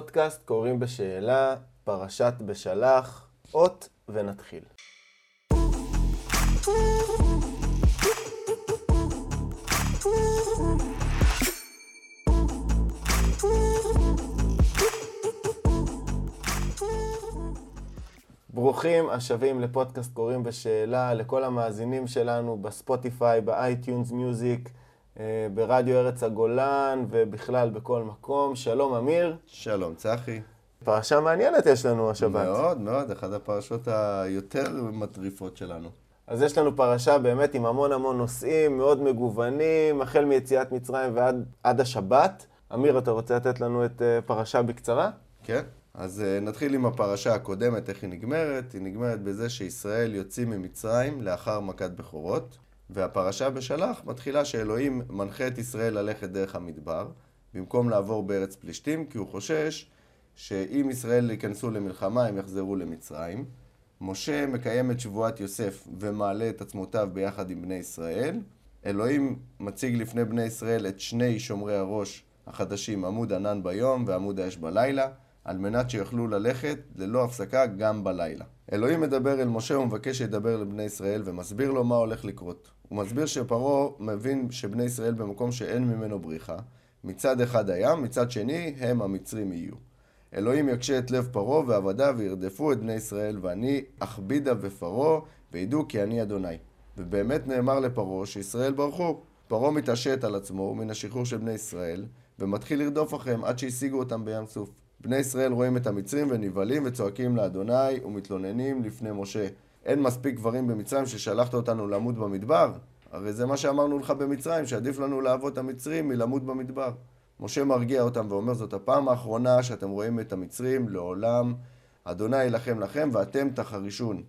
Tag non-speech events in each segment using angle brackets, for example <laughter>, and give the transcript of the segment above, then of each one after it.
לפודקאסט קוראים בשאלה, פרשת בשלח, עוד נתחיל. ברוכים השבים לפודקאסט קוראים בשאלה, לכל המאזינים שלנו בספוטיפיי, באייטיונס מיוזיק, ברדיו ארץ הגולן ובכלל בכל מקום. שלום אמיר. שלום צחי. פרשה מעניינת יש לנו השבת. מאוד מאוד, אחת הפרשות היותר מטריפות שלנו. אז יש לנו פרשה באמת עם המון המון נושאים, מאוד מגוונים, החל מיציאת מצרים ועד השבת. אמיר, אתה רוצה לתת לנו את אה, פרשה בקצרה? כן. אז uh, נתחיל עם הפרשה הקודמת, איך היא נגמרת. היא נגמרת בזה שישראל יוצאים ממצרים לאחר מכת בכורות, והפרשה בשלח מתחילה שאלוהים מנחה את ישראל ללכת דרך המדבר, במקום לעבור בארץ פלישתים, כי הוא חושש שאם ישראל ייכנסו למלחמה הם יחזרו למצרים. משה מקיים את שבועת יוסף ומעלה את עצמותיו ביחד עם בני ישראל. אלוהים מציג לפני בני ישראל את שני שומרי הראש החדשים, עמוד ענן ביום ועמוד האש בלילה. על מנת שיוכלו ללכת ללא הפסקה גם בלילה. אלוהים מדבר אל משה ומבקש שידבר לבני ישראל ומסביר לו מה הולך לקרות. הוא מסביר שפרעה מבין שבני ישראל במקום שאין ממנו בריחה. מצד אחד הים, מצד שני הם המצרים יהיו. אלוהים יקשה את לב פרעה ועבדיו וירדפו את בני ישראל ואני אכבידה בפרעה וידעו כי אני אדוני. ובאמת נאמר לפרעה שישראל ברחו. פרעה מתעשת על עצמו מן השחרור של בני ישראל ומתחיל לרדוף אחריהם עד שהשיגו אותם בים סוף. בני ישראל רואים את המצרים ונבהלים וצועקים לאדוני ומתלוננים לפני משה. אין מספיק גברים במצרים ששלחת אותנו למות במדבר? הרי זה מה שאמרנו לך במצרים, שעדיף לנו לעבוד את המצרים מלמות במדבר. משה מרגיע אותם ואומר זאת הפעם האחרונה שאתם רואים את המצרים לעולם. אדוני יילחם לכם ואתם תחרישון.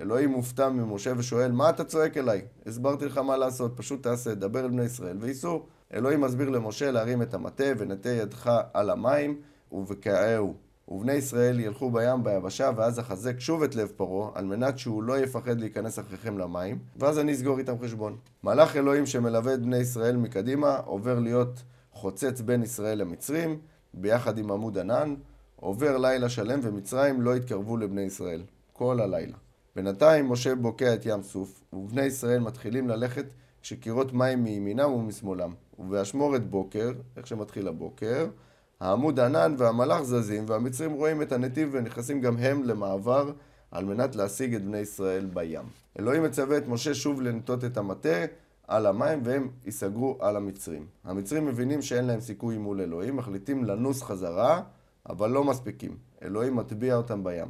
אלוהים מופתע ממשה ושואל, מה אתה צועק אליי? הסברתי לך מה לעשות, פשוט תעשה, דבר אל בני ישראל וייסעו. אלוהים מסביר למשה להרים את המטה ונטה ידך על המים ובקעהו. ובני ישראל ילכו בים ביבשה, ואז אחזק שוב את לב פרעה, על מנת שהוא לא יפחד להיכנס אחריכם למים, ואז אני אסגור איתם חשבון. מלאך אלוהים שמלווה את בני ישראל מקדימה, עובר להיות חוצץ בין ישראל למצרים, ביחד עם עמוד ענן, עובר לילה שלם, ומצרים לא יתקרבו לבני ישראל. כל הלילה. בינתיים משה בוקע את ים סוף, ובני ישראל מתחילים ללכת כשקירות מים מימינם ומשמאלם. ובאשמורת בוקר, איך שמתחיל הבוקר, העמוד ענן והמלאך זזים, והמצרים רואים את הנתיב ונכנסים גם הם למעבר על מנת להשיג את בני ישראל בים. אלוהים מצווה את משה שוב לנטות את המטה על המים והם ייסגרו על המצרים. המצרים מבינים שאין להם סיכוי מול אלוהים, מחליטים לנוס חזרה, אבל לא מספיקים. אלוהים מטביע אותם בים.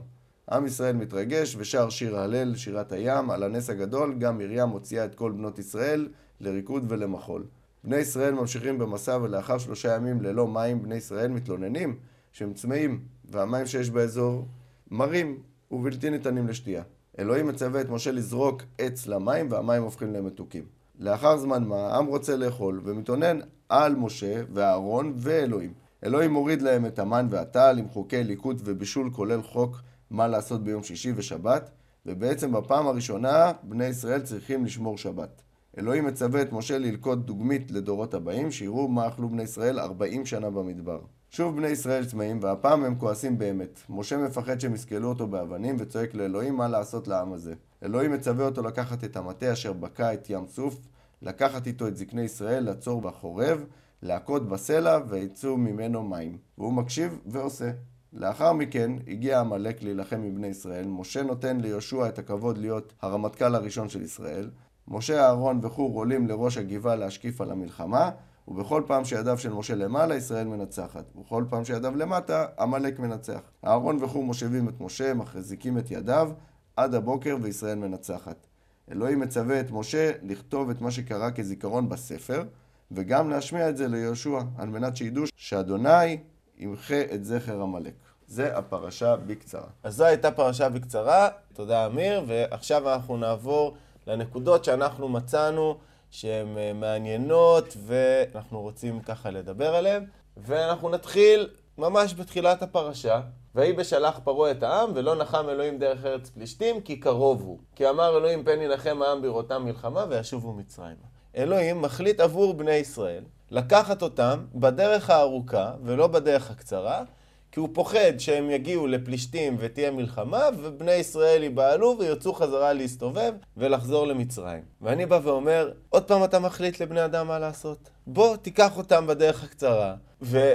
עם ישראל מתרגש ושר שיר הלל, שירת הים, על הנס הגדול, גם מרים מוציאה את כל בנות ישראל לריקוד ולמחול. בני ישראל ממשיכים במסע ולאחר שלושה ימים ללא מים בני ישראל מתלוננים שהם צמאים והמים שיש באזור מרים ובלתי ניתנים לשתייה. אלוהים מצווה את משה לזרוק עץ למים והמים הופכים למתוקים. לאחר זמן מה העם רוצה לאכול ומתאונן על משה ואהרון ואלוהים. אלוהים מוריד להם את המן והטל עם חוקי ליקוט ובישול כולל חוק מה לעשות ביום שישי ושבת ובעצם בפעם הראשונה בני ישראל צריכים לשמור שבת. אלוהים מצווה את משה ללכוד דוגמית לדורות הבאים, שיראו מה אכלו בני ישראל ארבעים שנה במדבר. שוב בני ישראל צמאים, והפעם הם כועסים באמת. משה מפחד שהם יסקלו אותו באבנים, וצועק לאלוהים מה לעשות לעם הזה. אלוהים מצווה אותו לקחת את המטה אשר בקע את ים סוף, לקחת איתו את זקני ישראל, לעצור בחורב, להכות בסלע, ויצאו ממנו מים. והוא מקשיב ועושה. לאחר מכן הגיע עמלק להילחם עם בני ישראל, משה נותן ליהושע את הכבוד להיות הרמטכ"ל הראשון של ישראל, משה, אהרון וחור עולים לראש הגבעה להשקיף על המלחמה, ובכל פעם שידיו של משה למעלה, ישראל מנצחת. ובכל פעם שידיו למטה, עמלק מנצח. אהרון וחור מושבים את משה, מחזיקים את ידיו, עד הבוקר וישראל מנצחת. אלוהים מצווה את משה לכתוב את מה שקרה כזיכרון בספר, וגם להשמיע את זה ליהושע, על מנת שידעו שאדוני ימחה את זכר עמלק. זה הפרשה בקצרה. אז זו הייתה פרשה בקצרה, תודה אמיר, ועכשיו אנחנו נעבור לנקודות שאנחנו מצאנו שהן אה, מעניינות ואנחנו רוצים ככה לדבר עליהן. ואנחנו נתחיל ממש בתחילת הפרשה. ויהי בשלח פרעה את העם, ולא נחם אלוהים דרך ארץ פלישתים, כי קרוב הוא. כי אמר אלוהים פן ינחם העם בראותם מלחמה, וישובו מצרימה. אלוהים מחליט עבור בני ישראל לקחת אותם בדרך הארוכה ולא בדרך הקצרה, כי הוא פוחד שהם יגיעו לפלישתים ותהיה מלחמה, ובני ישראל ייבהלו וירצו חזרה להסתובב ולחזור למצרים. ואני בא ואומר, עוד פעם אתה מחליט לבני אדם מה לעשות. בוא, תיקח אותם בדרך הקצרה. ו...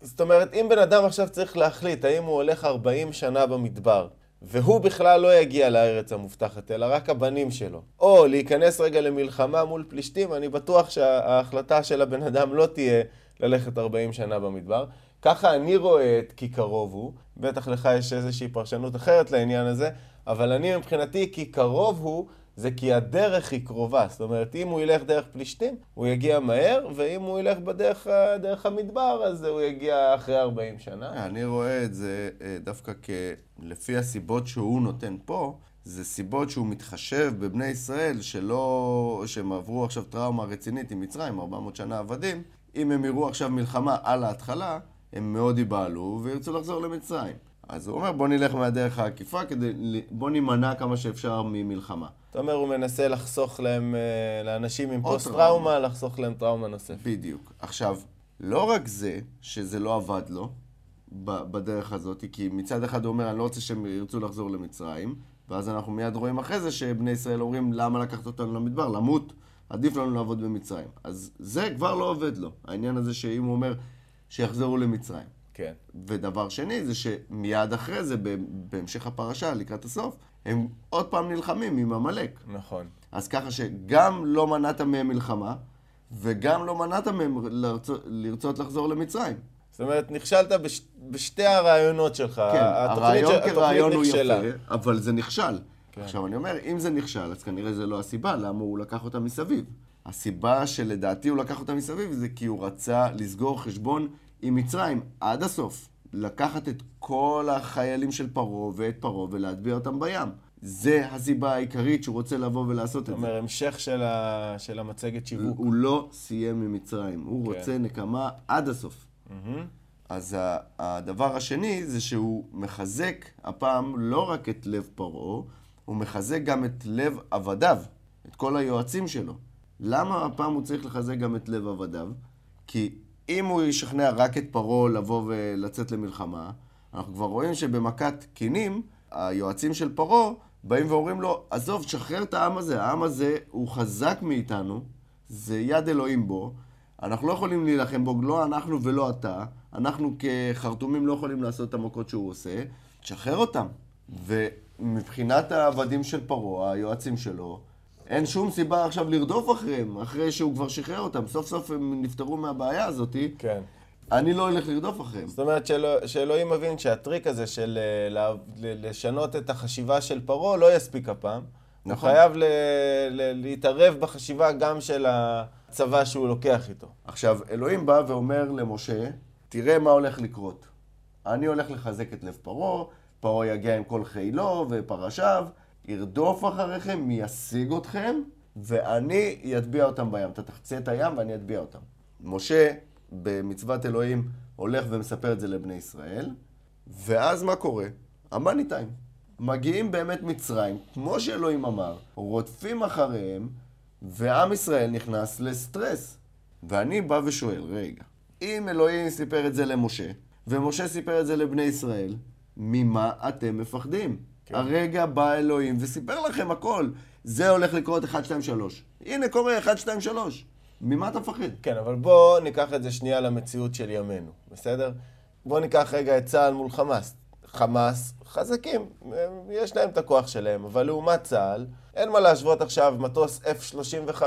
זאת אומרת, אם בן אדם עכשיו צריך להחליט האם הוא הולך 40 שנה במדבר, והוא בכלל לא יגיע לארץ המובטחת, אלא רק הבנים שלו. או להיכנס רגע למלחמה מול פלישתים, אני בטוח שההחלטה של הבן אדם לא תהיה ללכת 40 שנה במדבר. ככה אני רואה את כי קרוב הוא, בטח לך יש איזושהי פרשנות אחרת לעניין הזה, אבל אני מבחינתי כי קרוב הוא, זה כי הדרך היא קרובה. זאת אומרת, אם הוא ילך דרך פלישתים, הוא יגיע מהר, ואם הוא ילך בדרך דרך המדבר, אז הוא יגיע אחרי 40 שנה. אני רואה את זה אה, דווקא כ... לפי הסיבות שהוא נותן פה, זה סיבות שהוא מתחשב בבני ישראל שלא... שהם עברו עכשיו טראומה רצינית עם מצרים, 400 שנה עבדים. אם הם יראו עכשיו מלחמה על ההתחלה, הם מאוד ייבהלו וירצו לחזור למצרים. אז הוא אומר, בוא נלך מהדרך העקיפה, כדי, בוא נימנע כמה שאפשר ממלחמה. אתה אומר, הוא מנסה לחסוך להם, אה, לאנשים עם פוסט-טראומה, לחסוך להם טראומה נוספת. בדיוק. עכשיו, לא רק זה, שזה לא עבד לו בדרך הזאת, כי מצד אחד הוא אומר, אני לא רוצה שהם ירצו לחזור למצרים, ואז אנחנו מיד רואים אחרי זה שבני ישראל אומרים, למה לקחת אותנו למדבר? למות, עדיף לנו לעבוד במצרים. אז זה כבר לא עובד לו, העניין הזה שאם הוא אומר שיחזרו למצרים. כן. ודבר שני, זה שמיד אחרי זה, בהמשך הפרשה, לקראת הסוף, הם עוד פעם נלחמים עם עמלק. נכון. אז ככה שגם לא מנעת מהם מלחמה, וגם לא מנעת מהם לרצות, לרצות לחזור למצרים. זאת אומרת, נכשלת בש, בשתי הרעיונות שלך. כן, הרעיון כרעיון הוא יפה, אבל זה נכשל. כן. עכשיו, אני אומר, אם זה נכשל, אז כנראה זה לא הסיבה למה הוא לקח אותה מסביב. הסיבה שלדעתי הוא לקח אותה מסביב זה כי הוא רצה לסגור חשבון עם מצרים עד הסוף. לקחת את כל החיילים של פרעה ואת פרעה ולהטביע אותם בים. זה הסיבה העיקרית שהוא רוצה לבוא ולעשות את זה. זאת אומרת, המשך של, ה... של המצגת שיווק. הוא לא סיים ממצרים, הוא כן. רוצה נקמה עד הסוף. Mm-hmm. אז הדבר השני זה שהוא מחזק הפעם לא רק את לב פרעה, הוא מחזק גם את לב עבדיו, את כל היועצים שלו. למה הפעם הוא צריך לחזק גם את לב עבדיו? כי אם הוא ישכנע רק את פרעה לבוא ולצאת למלחמה, אנחנו כבר רואים שבמכת קינים, היועצים של פרעה באים ואומרים לו, עזוב, שחרר את העם הזה, העם הזה הוא חזק מאיתנו, זה יד אלוהים בו, אנחנו לא יכולים להילחם בו, לא אנחנו ולא אתה, אנחנו כחרטומים לא יכולים לעשות את המכות שהוא עושה, תשחרר אותם. ומבחינת העבדים של פרעה, היועצים שלו, אין שום סיבה עכשיו לרדוף אחריהם, אחרי שהוא כבר שחרר אותם. סוף סוף הם נפטרו מהבעיה הזאת. כן. אני לא הולך לרדוף אחריהם. זאת אומרת שאלוה, שאלוהים מבין שהטריק הזה של אה, לשנות את החשיבה של פרעה לא יספיק הפעם. נכון. הוא חייב ל, ל, להתערב בחשיבה גם של הצבא שהוא לוקח איתו. עכשיו, אלוהים בא ואומר למשה, תראה מה הולך לקרות. אני הולך לחזק את לב פרעה, פרעה יגיע עם כל חילו ופרשיו, ירדוף אחריכם, ישיג אתכם, ואני אטביע אותם בים. אתה תחצה את הים ואני אטביע אותם. משה, במצוות אלוהים, הולך ומספר את זה לבני ישראל, ואז מה קורה? המאני טיים. מגיעים באמת מצרים, כמו שאלוהים אמר, רודפים אחריהם, ועם ישראל נכנס לסטרס. ואני בא ושואל, רגע, אם אלוהים סיפר את זה למשה, ומשה סיפר את זה לבני ישראל, ממה אתם מפחדים? כן. הרגע בא אלוהים וסיפר לכם הכל. זה הולך לקרות 1, 2, 3. הנה קורה 1, 2, 3. ממה אתה מפחד? כן, אבל בואו ניקח את זה שנייה למציאות של ימינו, בסדר? בואו ניקח רגע את צה"ל מול חמאס. חמאס חזקים, יש להם את הכוח שלהם, אבל לעומת צה"ל, אין מה להשוות עכשיו מטוס F-35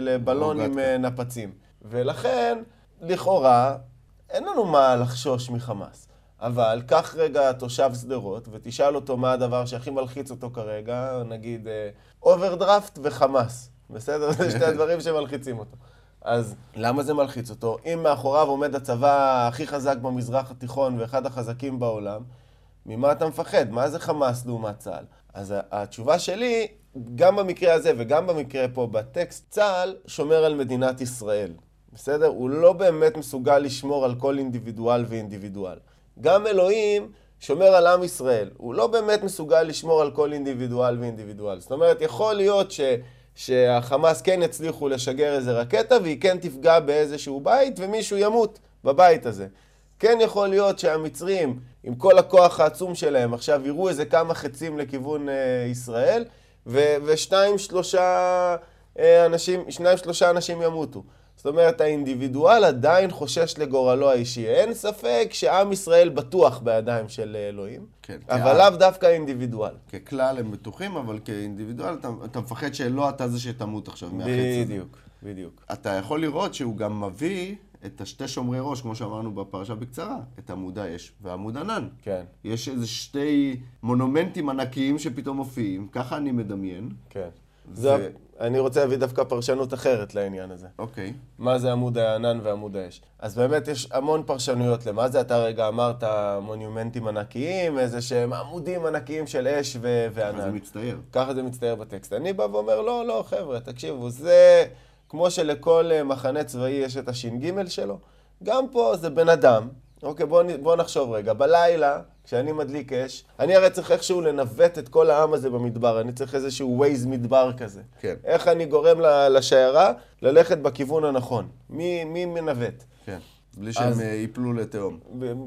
לבלון עם אה, נפצים. ולכן, לכאורה, אין לנו מה לחשוש מחמאס. אבל קח רגע תושב שדרות ותשאל אותו מה הדבר שהכי מלחיץ אותו כרגע, נגיד אוברדרפט וחמאס, בסדר? זה שתי <laughs> הדברים שמלחיצים אותו. אז למה זה מלחיץ אותו? אם מאחוריו עומד הצבא הכי חזק במזרח התיכון ואחד החזקים בעולם, ממה אתה מפחד? מה זה חמאס לעומת צה"ל? אז התשובה שלי, גם במקרה הזה וגם במקרה פה בטקסט, צה"ל שומר על מדינת ישראל, בסדר? הוא לא באמת מסוגל לשמור על כל אינדיבידואל ואינדיבידואל. גם אלוהים שומר על עם ישראל. הוא לא באמת מסוגל לשמור על כל אינדיבידואל ואינדיבידואל. זאת אומרת, יכול להיות ש... שהחמאס כן יצליחו לשגר איזה רקטה והיא כן תפגע באיזשהו בית ומישהו ימות בבית הזה. כן יכול להיות שהמצרים, עם כל הכוח העצום שלהם, עכשיו יראו איזה כמה חצים לכיוון אה, ישראל, ו- ושניים, שלושה אה, אנשים, שניים, שלושה אנשים ימותו. זאת אומרת, האינדיבידואל עדיין חושש לגורלו האישי. אין ספק שעם ישראל בטוח בידיים של אלוהים, כן, אבל כעם. לאו דווקא האינדיבידואל. ככלל הם בטוחים, אבל כאינדיבידואל אתה, אתה מפחד שלא אתה זה שתמות עכשיו מהחץ הזה. בדיוק, בדיוק. אתה יכול לראות שהוא גם מביא את השתי שומרי ראש, כמו שאמרנו בפרשה בקצרה, את עמוד האש ועמוד ענן. כן, יש איזה שתי מונומנטים ענקיים שפתאום מופיעים, ככה אני מדמיין. כן. ו- זה, אני רוצה להביא דווקא פרשנות אחרת לעניין הזה. אוקיי. מה זה עמוד הענן ועמוד האש. אז באמת יש המון פרשנויות למה זה. אתה רגע אמרת מונומנטים ענקיים, איזה שהם עמודים ענקיים של אש ו- אז זה וענן. מצטייר. ככה זה מצטייר בטקסט. אני בא ואומר, לא, לא, חבר'ה, תקשיבו, זה כמו שלכל אה, מחנה צבאי יש את הש"ג שלו, גם פה זה בן אדם. אוקיי, בואו בוא נחשוב רגע. בלילה, כשאני מדליק אש, אני הרי צריך איכשהו לנווט את כל העם הזה במדבר. אני צריך איזשהו ווייז מדבר כזה. כן. איך אני גורם לשיירה ללכת בכיוון הנכון? מי, מי מנווט? כן. בלי שהם אז- אה, ייפלו לתהום.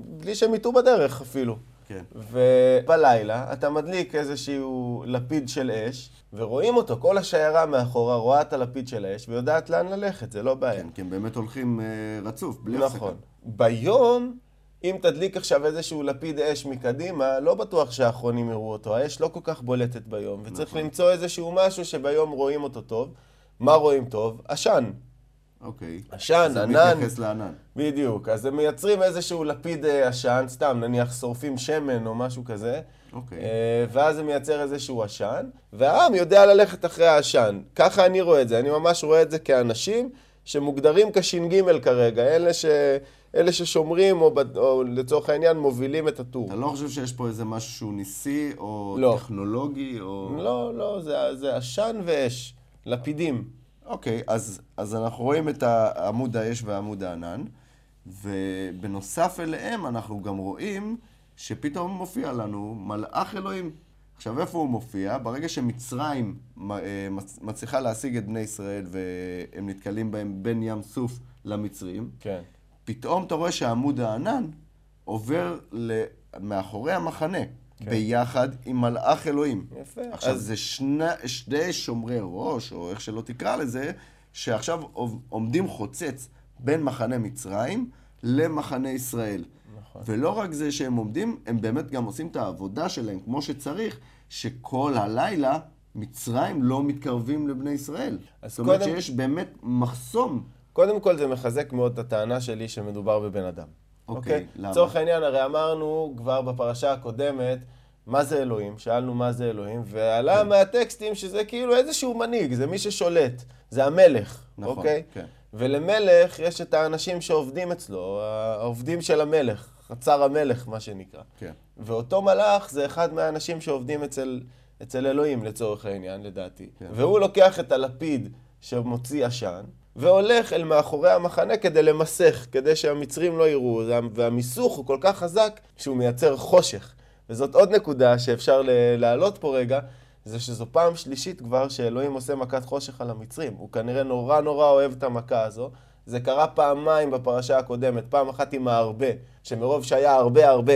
בלי שהם יטעו בדרך אפילו. כן. ובלילה אתה מדליק איזשהו לפיד של אש, ורואים אותו, כל השיירה מאחורה רואה את הלפיד של האש ויודעת לאן ללכת, זה לא בעיה. כן, כי הם באמת הולכים אה, רצוף, בלי הפסקה. נכון. ביום, אם תדליק עכשיו איזשהו לפיד אש מקדימה, לא בטוח שהאחרונים יראו אותו. האש לא כל כך בולטת ביום, וצריך נכון. למצוא איזשהו משהו שביום רואים אותו טוב. מה רואים טוב? עשן. אוקיי. עשן, זה ענן. מתייחס לענן. בדיוק. אז הם מייצרים איזשהו לפיד אה, עשן, סתם, נניח שורפים שמן או משהו כזה. אוקיי. אה, ואז זה מייצר איזשהו עשן, והעם יודע ללכת אחרי העשן. ככה אני רואה את זה. אני ממש רואה את זה כאנשים שמוגדרים כש"ג כרגע, אלה, ש... אלה ששומרים, או. או לצורך העניין מובילים את הטור. אתה לא חושב שיש פה איזה משהו שהוא ניסי, או לא. טכנולוגי, או... לא, לא, זה, זה עשן ואש, לפידים. אוקיי, אז, אז אנחנו רואים את עמוד האש ועמוד הענן, ובנוסף אליהם אנחנו גם רואים שפתאום מופיע לנו מלאך אלוהים. עכשיו, איפה הוא מופיע? ברגע שמצרים אה, מצ- מצליחה להשיג את בני ישראל והם נתקלים בהם בין ים סוף למצרים, כן. פתאום אתה רואה שעמוד הענן עובר. מאחורי המחנה, כן. ביחד עם מלאך אלוהים. יפה. עכשיו, אז- זה שני, שני שומרי ראש, או איך שלא תקרא לזה, שעכשיו עומדים חוצץ בין מחנה מצרים למחנה ישראל. נכון. ולא רק זה שהם עומדים, הם באמת גם עושים את העבודה שלהם כמו שצריך, שכל הלילה מצרים לא מתקרבים לבני ישראל. זאת אומרת קודם- שיש באמת מחסום. קודם כל זה מחזק מאוד את הטענה שלי שמדובר בבן אדם. אוקיי, למה? לצורך העניין, הרי אמרנו כבר בפרשה הקודמת, מה זה אלוהים? שאלנו מה זה אלוהים, ועלה כן. מהטקסטים שזה כאילו איזשהו מנהיג, זה מי ששולט, זה המלך, נכון, אוקיי? כן. ולמלך יש את האנשים שעובדים אצלו, העובדים של המלך, חצר המלך, מה שנקרא. כן. ואותו מלאך זה אחד מהאנשים שעובדים אצל, אצל אלוהים לצורך העניין, לדעתי. כן. והוא לוקח את הלפיד שמוציא עשן, והולך אל מאחורי המחנה כדי למסך, כדי שהמצרים לא יראו, וה- והמיסוך הוא כל כך חזק שהוא מייצר חושך. וזאת עוד נקודה שאפשר להעלות פה רגע, זה שזו פעם שלישית כבר שאלוהים עושה מכת חושך על המצרים. הוא כנראה נורא נורא אוהב את המכה הזו. זה קרה פעמיים בפרשה הקודמת, פעם אחת עם ההרבה, שמרוב שהיה הרבה הרבה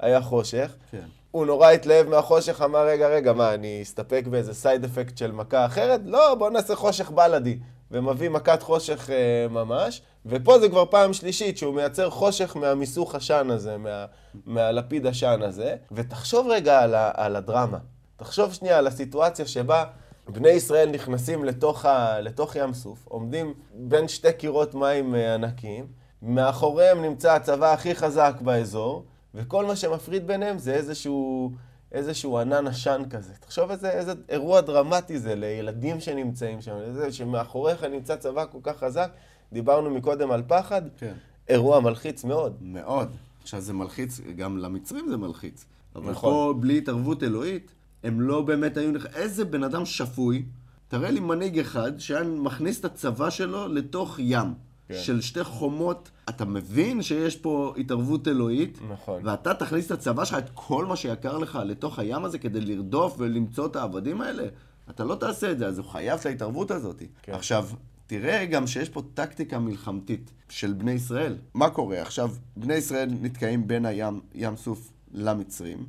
היה חושך. כן. הוא נורא התלהב מהחושך, אמר, רגע, רגע, מה, אני אסתפק באיזה סייד אפקט של מכה אחרת? לא, בוא נעשה חושך בלאדי. ומביא מכת חושך אה, ממש. ופה זה כבר פעם שלישית שהוא מייצר חושך מהמיסוך עשן הזה, מה, מהלפיד עשן הזה. ותחשוב רגע על, ה, על הדרמה. תחשוב שנייה על הסיטואציה שבה בני ישראל נכנסים לתוך, ה, לתוך ים סוף, עומדים בין שתי קירות מים אה, ענקיים, מאחוריהם נמצא הצבא הכי חזק באזור, וכל מה שמפריד ביניהם זה איזשהו, איזשהו ענן עשן כזה. תחשוב איזה, איזה אירוע דרמטי זה לילדים שנמצאים שם, איזה שמאחוריך נמצא צבא כל כך חזק. דיברנו מקודם על פחד, כן. אירוע מלחיץ מאוד. מאוד. עכשיו זה מלחיץ, גם למצרים זה מלחיץ. אבל נכון. פה, בלי התערבות אלוהית, הם לא באמת היו... נכ- איזה בן אדם שפוי, תראה לי מנהיג אחד שהיה מכניס את הצבא שלו לתוך ים. כן. של שתי חומות, אתה מבין שיש פה התערבות אלוהית, נכון. ואתה תכניס את הצבא שלך, את כל מה שיקר לך, לתוך הים הזה כדי לרדוף ולמצוא את העבדים האלה? אתה לא תעשה את זה, אז הוא חייב את ההתערבות הזאת. כן. עכשיו, תראה גם שיש פה טקטיקה מלחמתית של בני ישראל. מה קורה? עכשיו, בני ישראל נתקעים בין הים, ים סוף למצרים,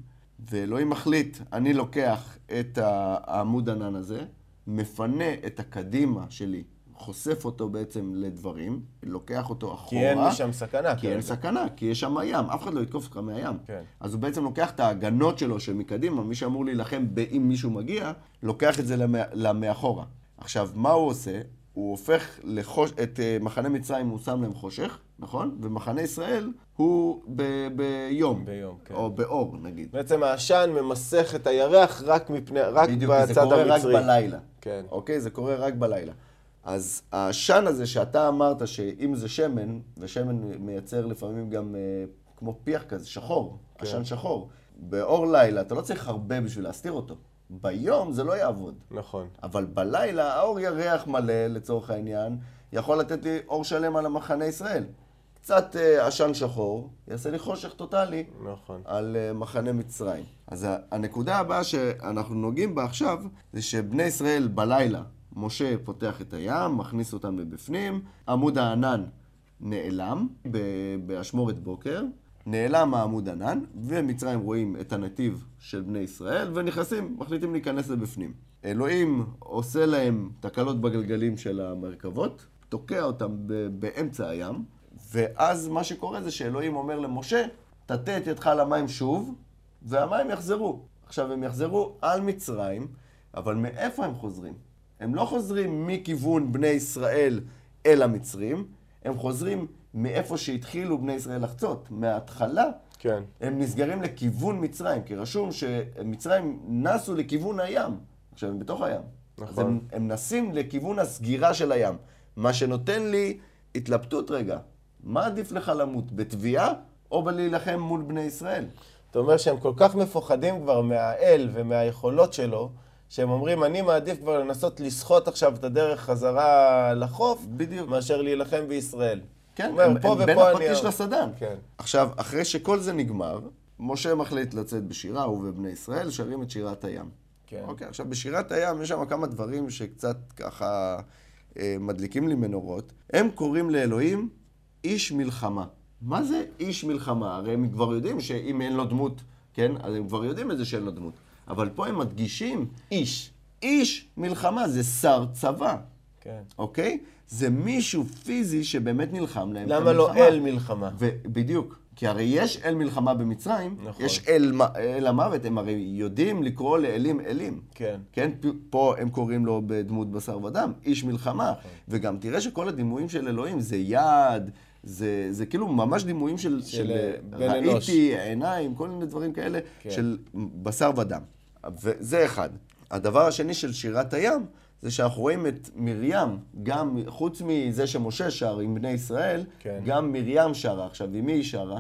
ואלוהים מחליט, אני לוקח את העמוד ענן הזה, מפנה את הקדימה שלי, חושף אותו בעצם לדברים, לוקח אותו אחורה. כי אין משם סכנה. כי אין סכנה, כי יש שם ים, אף אחד לא יתקוף אותך מהים. כן. אז הוא בעצם לוקח את ההגנות שלו שמקדימה, מי שאמור להילחם אם מישהו מגיע, לוקח את זה למאחורה. עכשיו, מה הוא עושה? הוא הופך לחוש... את אה, מחנה מצרים, הוא שם להם חושך, נכון? ומחנה ישראל הוא ב... ביום. ביום, כן. או באור, נגיד. בעצם העשן ממסך את הירח רק מפני, רק בדיוק, בצד המצרי. בדיוק, זה קורה רק בלילה. כן. אוקיי? זה קורה רק בלילה. אז העשן הזה שאתה אמרת שאם זה שמן, ושמן מייצר לפעמים גם אה, כמו פיח כזה, שחור, כן. עשן שחור. באור לילה אתה לא צריך הרבה בשביל להסתיר אותו. ביום זה לא יעבוד. נכון. אבל בלילה האור ירח מלא, לצורך העניין, יכול לתת לי אור שלם על המחנה ישראל. קצת אה, עשן שחור, יעשה לי חושך טוטאלי נכון. על אה, מחנה מצרים. אז הנקודה הבאה שאנחנו נוגעים בה עכשיו, זה שבני ישראל בלילה, משה פותח את הים, מכניס אותם לבפנים, עמוד הענן נעלם באשמורת בוקר, נעלם העמוד ענן, ומצרים רואים את הנתיב של בני ישראל, ונכנסים, מחליטים להיכנס לבפנים. אלוהים עושה להם תקלות בגלגלים של המרכבות, תוקע אותם באמצע הים, ואז מה שקורה זה שאלוהים אומר למשה, תטה את ידך למים שוב, והמים יחזרו. עכשיו, הם יחזרו על מצרים, אבל מאיפה הם חוזרים? הם לא חוזרים מכיוון בני ישראל אל המצרים, הם חוזרים מאיפה שהתחילו בני ישראל לחצות, מההתחלה. כן. הם נסגרים לכיוון מצרים, כי רשום שמצרים נסו לכיוון הים. עכשיו, הם בתוך הים. נכון. אז הם, הם נסים לכיוון הסגירה של הים. מה שנותן לי התלבטות רגע. מה עדיף לך למות, בתביעה או בלהילחם מול בני ישראל? אתה אומר שהם כל כך מפוחדים כבר מהאל ומהיכולות שלו, שהם אומרים, אני מעדיף כבר לנסות לסחוט עכשיו את הדרך חזרה לחוף, בדיוק. מאשר להילחם בישראל. כן, אומר, הם, פה הם בין ופה הפטיש אני- לסדן. כן. עכשיו, אחרי שכל זה נגמר, משה מחליט לצאת בשירה, הוא ובני ישראל שרים את שירת הים. כן. אוקיי, עכשיו בשירת הים יש שם כמה דברים שקצת ככה אה, מדליקים לי מנורות. הם קוראים לאלוהים איש מלחמה. מה זה איש מלחמה? הרי הם כבר יודעים שאם אין לו דמות, כן? אז הם כבר יודעים את זה שאין לו דמות. אבל פה הם מדגישים איש. איש מלחמה, זה שר צבא, כן. אוקיי? זה מישהו פיזי שבאמת נלחם להם. למה לא. אל מלחמה? ובדיוק, כי הרי יש אל מלחמה במצרים, נכון. יש אל, אל המוות, הם הרי יודעים לקרוא לאלים אלים. כן. כן, פה הם קוראים לו בדמות בשר ודם, איש מלחמה. נכון. וגם תראה שכל הדימויים של אלוהים זה יד, זה, זה כאילו ממש דימויים של, של, של, אה, בן ראיתי, אנוש. עיניים, כל מיני דברים כאלה, כן. של בשר ודם. וזה אחד. הדבר השני של שירת הים, זה שאנחנו רואים את מרים, גם חוץ מזה שמשה שר עם בני ישראל, כן. גם מרים שרה. עכשיו, עם מי היא שרה?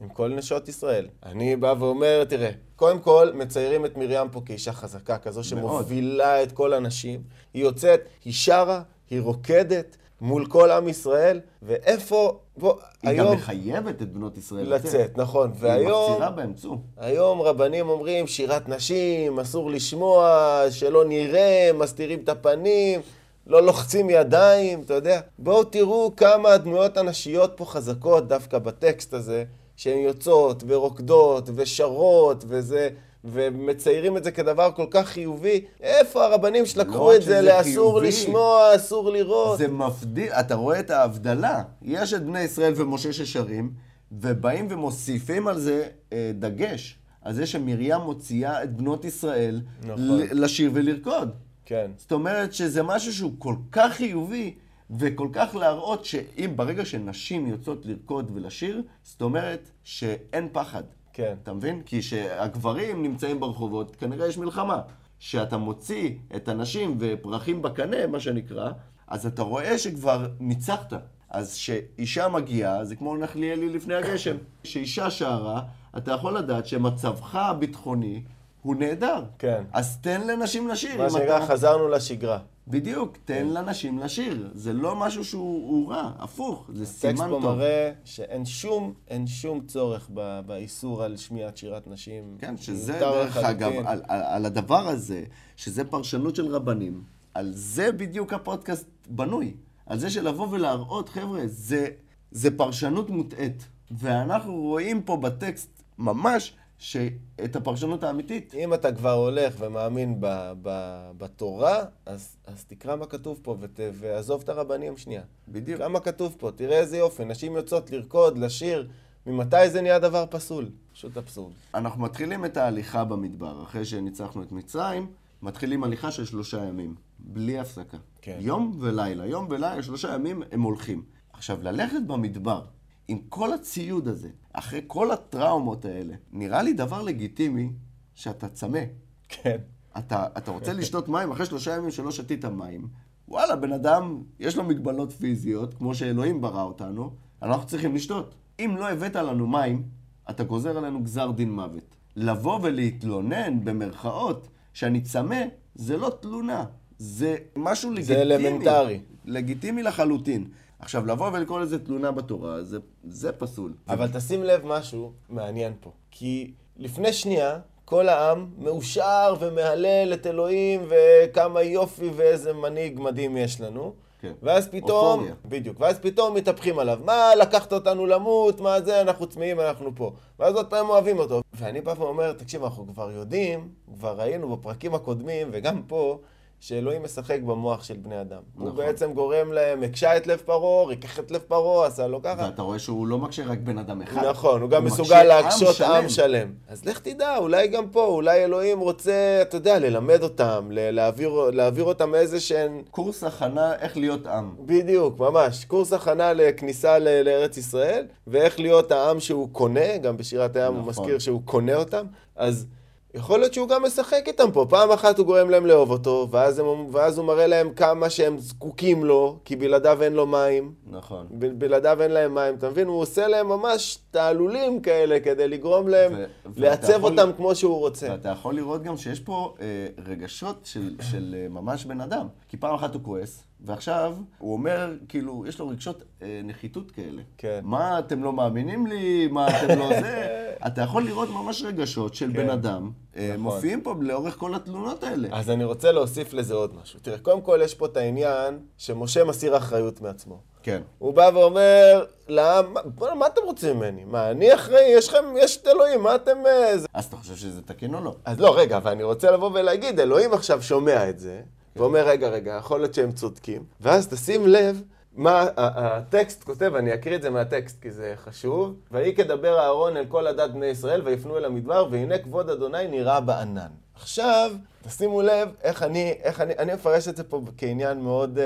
עם כל נשות ישראל. אני בא ואומר, תראה, קודם כל מציירים את מרים פה כאישה חזקה, כזו שמובילה את כל הנשים. היא יוצאת, היא שרה, היא רוקדת מול כל עם ישראל, ואיפה, בוא, היא היום... גם מחייבת את בנות ישראל לצאת, נכון. היא והיום... מפצירה בהם, צאו. היום רבנים אומרים שירת נשים, אסור לשמוע, שלא נראה, מסתירים את הפנים, לא לוחצים ידיים, אתה יודע. בואו תראו כמה הדמויות הנשיות פה חזקות דווקא בטקסט הזה, שהן יוצאות ורוקדות ושרות וזה, ומציירים את זה כדבר כל כך חיובי. איפה הרבנים שלקחו לא את זה לאסור חיובי, לשמוע, אסור לראות? זה מבדיל, אתה רואה את ההבדלה. יש את בני ישראל ומשה ששרים, ובאים ומוסיפים על זה אה, דגש. על זה שמרים מוציאה את בנות ישראל נכון. לשיר ולרקוד. כן, זאת אומרת שזה משהו שהוא כל כך חיובי, וכל כך להראות שאם ברגע שנשים יוצאות לרקוד ולשיר, זאת אומרת שאין פחד. כן. אתה מבין? כי כשהגברים נמצאים ברחובות, כנראה יש מלחמה. כשאתה מוציא את הנשים ופרחים בקנה, מה שנקרא, אז אתה רואה שכבר ניצחת. אז כשאישה מגיעה, זה כמו נחליאלי לפני הגשם. כשאישה שרה, אתה יכול לדעת שמצבך הביטחוני הוא נהדר. כן. אז תן לנשים לשיר. מה שנקרא, אתה- חזרנו לשגרה. בדיוק, תן לנשים לשיר. זה לא משהו שהוא הוא רע, הפוך, זה הטקסט סימן פה טוב. מראה שאין שום, אין שום צורך ב- באיסור על שמיעת שירת נשים. כן, שזה דרך אגב. על, על, על הדבר הזה, שזה פרשנות של רבנים, על זה בדיוק הפודקאסט בנוי. על זה של לבוא ולהראות, חבר'ה, זה, זה פרשנות מוטעית. ואנחנו רואים פה בטקסט ממש שאת הפרשנות האמיתית. אם אתה כבר הולך ומאמין ב, ב, בתורה, אז, אז תקרא מה כתוב פה ות, ועזוב את הרבנים שנייה. בדיוק. תקרא מה כתוב פה, תראה איזה יופי, נשים יוצאות לרקוד, לשיר, ממתי זה נהיה דבר פסול? פשוט אבסורד. אנחנו מתחילים את ההליכה במדבר, אחרי שניצחנו את מצרים, מתחילים הליכה של שלושה ימים, בלי הפסקה. כן. יום ולילה, יום ולילה, שלושה ימים הם הולכים. עכשיו, ללכת במדבר עם כל הציוד הזה, אחרי כל הטראומות האלה, נראה לי דבר לגיטימי שאתה צמא. כן. אתה, אתה רוצה לשתות מים אחרי שלושה ימים שלא שתית מים. וואלה, בן אדם, יש לו מגבלות פיזיות, כמו שאלוהים ברא אותנו, אנחנו צריכים לשתות. אם לא הבאת לנו מים, אתה גוזר עלינו גזר דין מוות. לבוא ולהתלונן, במרכאות, שאני צמא, זה לא תלונה. זה משהו לגיטימי. אלמנטרי. לגיטימי לחלוטין. עכשיו, לבוא ולקרוא לזה תלונה בתורה, זה, זה פסול. אבל תשים לב משהו מעניין פה. כי לפני שנייה, כל העם מאושר ומהלל את אלוהים וכמה יופי ואיזה מנהיג מדהים יש לנו. כן. ואז פתאום, אופוריה. בדיוק, ואז פתאום מתהפכים עליו. מה, לקחת אותנו למות, מה זה, אנחנו צמאים, אנחנו פה. ואז עוד פעם אוהבים אותו. ואני בא ואומר, תקשיב, אנחנו כבר יודעים, כבר ראינו בפרקים הקודמים, וגם פה, שאלוהים משחק במוח של בני אדם. הוא נכון. בעצם גורם להם, הקשה את לב פרעה, ריכך את לב פרעה, עשה לו ככה. ואתה רואה שהוא לא מקשה רק בן אדם אחד. נכון, הוא גם מקשה מסוגל להקשות עם עם שלם. אז לך תדע, אולי גם פה, אולי אלוהים רוצה, אתה יודע, ללמד אותם, להעביר, להעביר אותם איזה שהן... קורס הכנה איך להיות עם. בדיוק, ממש. קורס הכנה לכניסה ל- לארץ ישראל, ואיך להיות העם שהוא קונה, גם בשירת הים הוא נכון. מזכיר שהוא קונה אותם. אז יכול להיות שהוא גם משחק איתם פה. פעם אחת הוא גורם להם לאהוב אותו, ואז, הם, ואז הוא מראה להם כמה שהם זקוקים לו, כי בלעדיו אין לו מים. נכון. ב- בלעדיו אין להם מים, אתה מבין? הוא עושה להם ממש תעלולים כאלה כדי לגרום להם ו- לעצב יכול- אותם כמו שהוא רוצה. ואתה יכול לראות גם שיש פה אה, רגשות של, של אה, ממש בן אדם. כי פעם אחת הוא כועס, ועכשיו הוא אומר, כאילו, יש לו רגשות אה, נחיתות כאלה. כן. מה, אתם לא מאמינים לי? מה, אתם לא זה? <laughs> אתה יכול לראות ממש רגשות של כן. בן אדם, אה, נכון. מופיעים פה לאורך כל התלונות האלה. אז אני רוצה להוסיף לזה עוד משהו. תראה, קודם כל יש פה את העניין שמשה מסיר אחריות מעצמו. כן. הוא בא ואומר לעם, "מה- מה אתם רוצים ממני? מה, אני אחראי? יש לכם, יש את אלוהים, מה אתם... אה, זה?" אז אתה חושב שזה תקין או לא? אז לא, רגע, אבל אני רוצה לבוא ולהגיד, אלוהים עכשיו שומע את זה, ואומר, רגע, רגע, יכול להיות שהם צודקים, ואז תשים לב מה הטקסט כותב, אני אקריא את זה מהטקסט כי זה חשוב. ויהי כדבר אהרון אל כל עדת בני ישראל, ויפנו אל המדבר, והנה כבוד אדוני נראה בענן. עכשיו, תשימו לב איך אני, איך אני, אני מפרש את זה פה כעניין מאוד uh,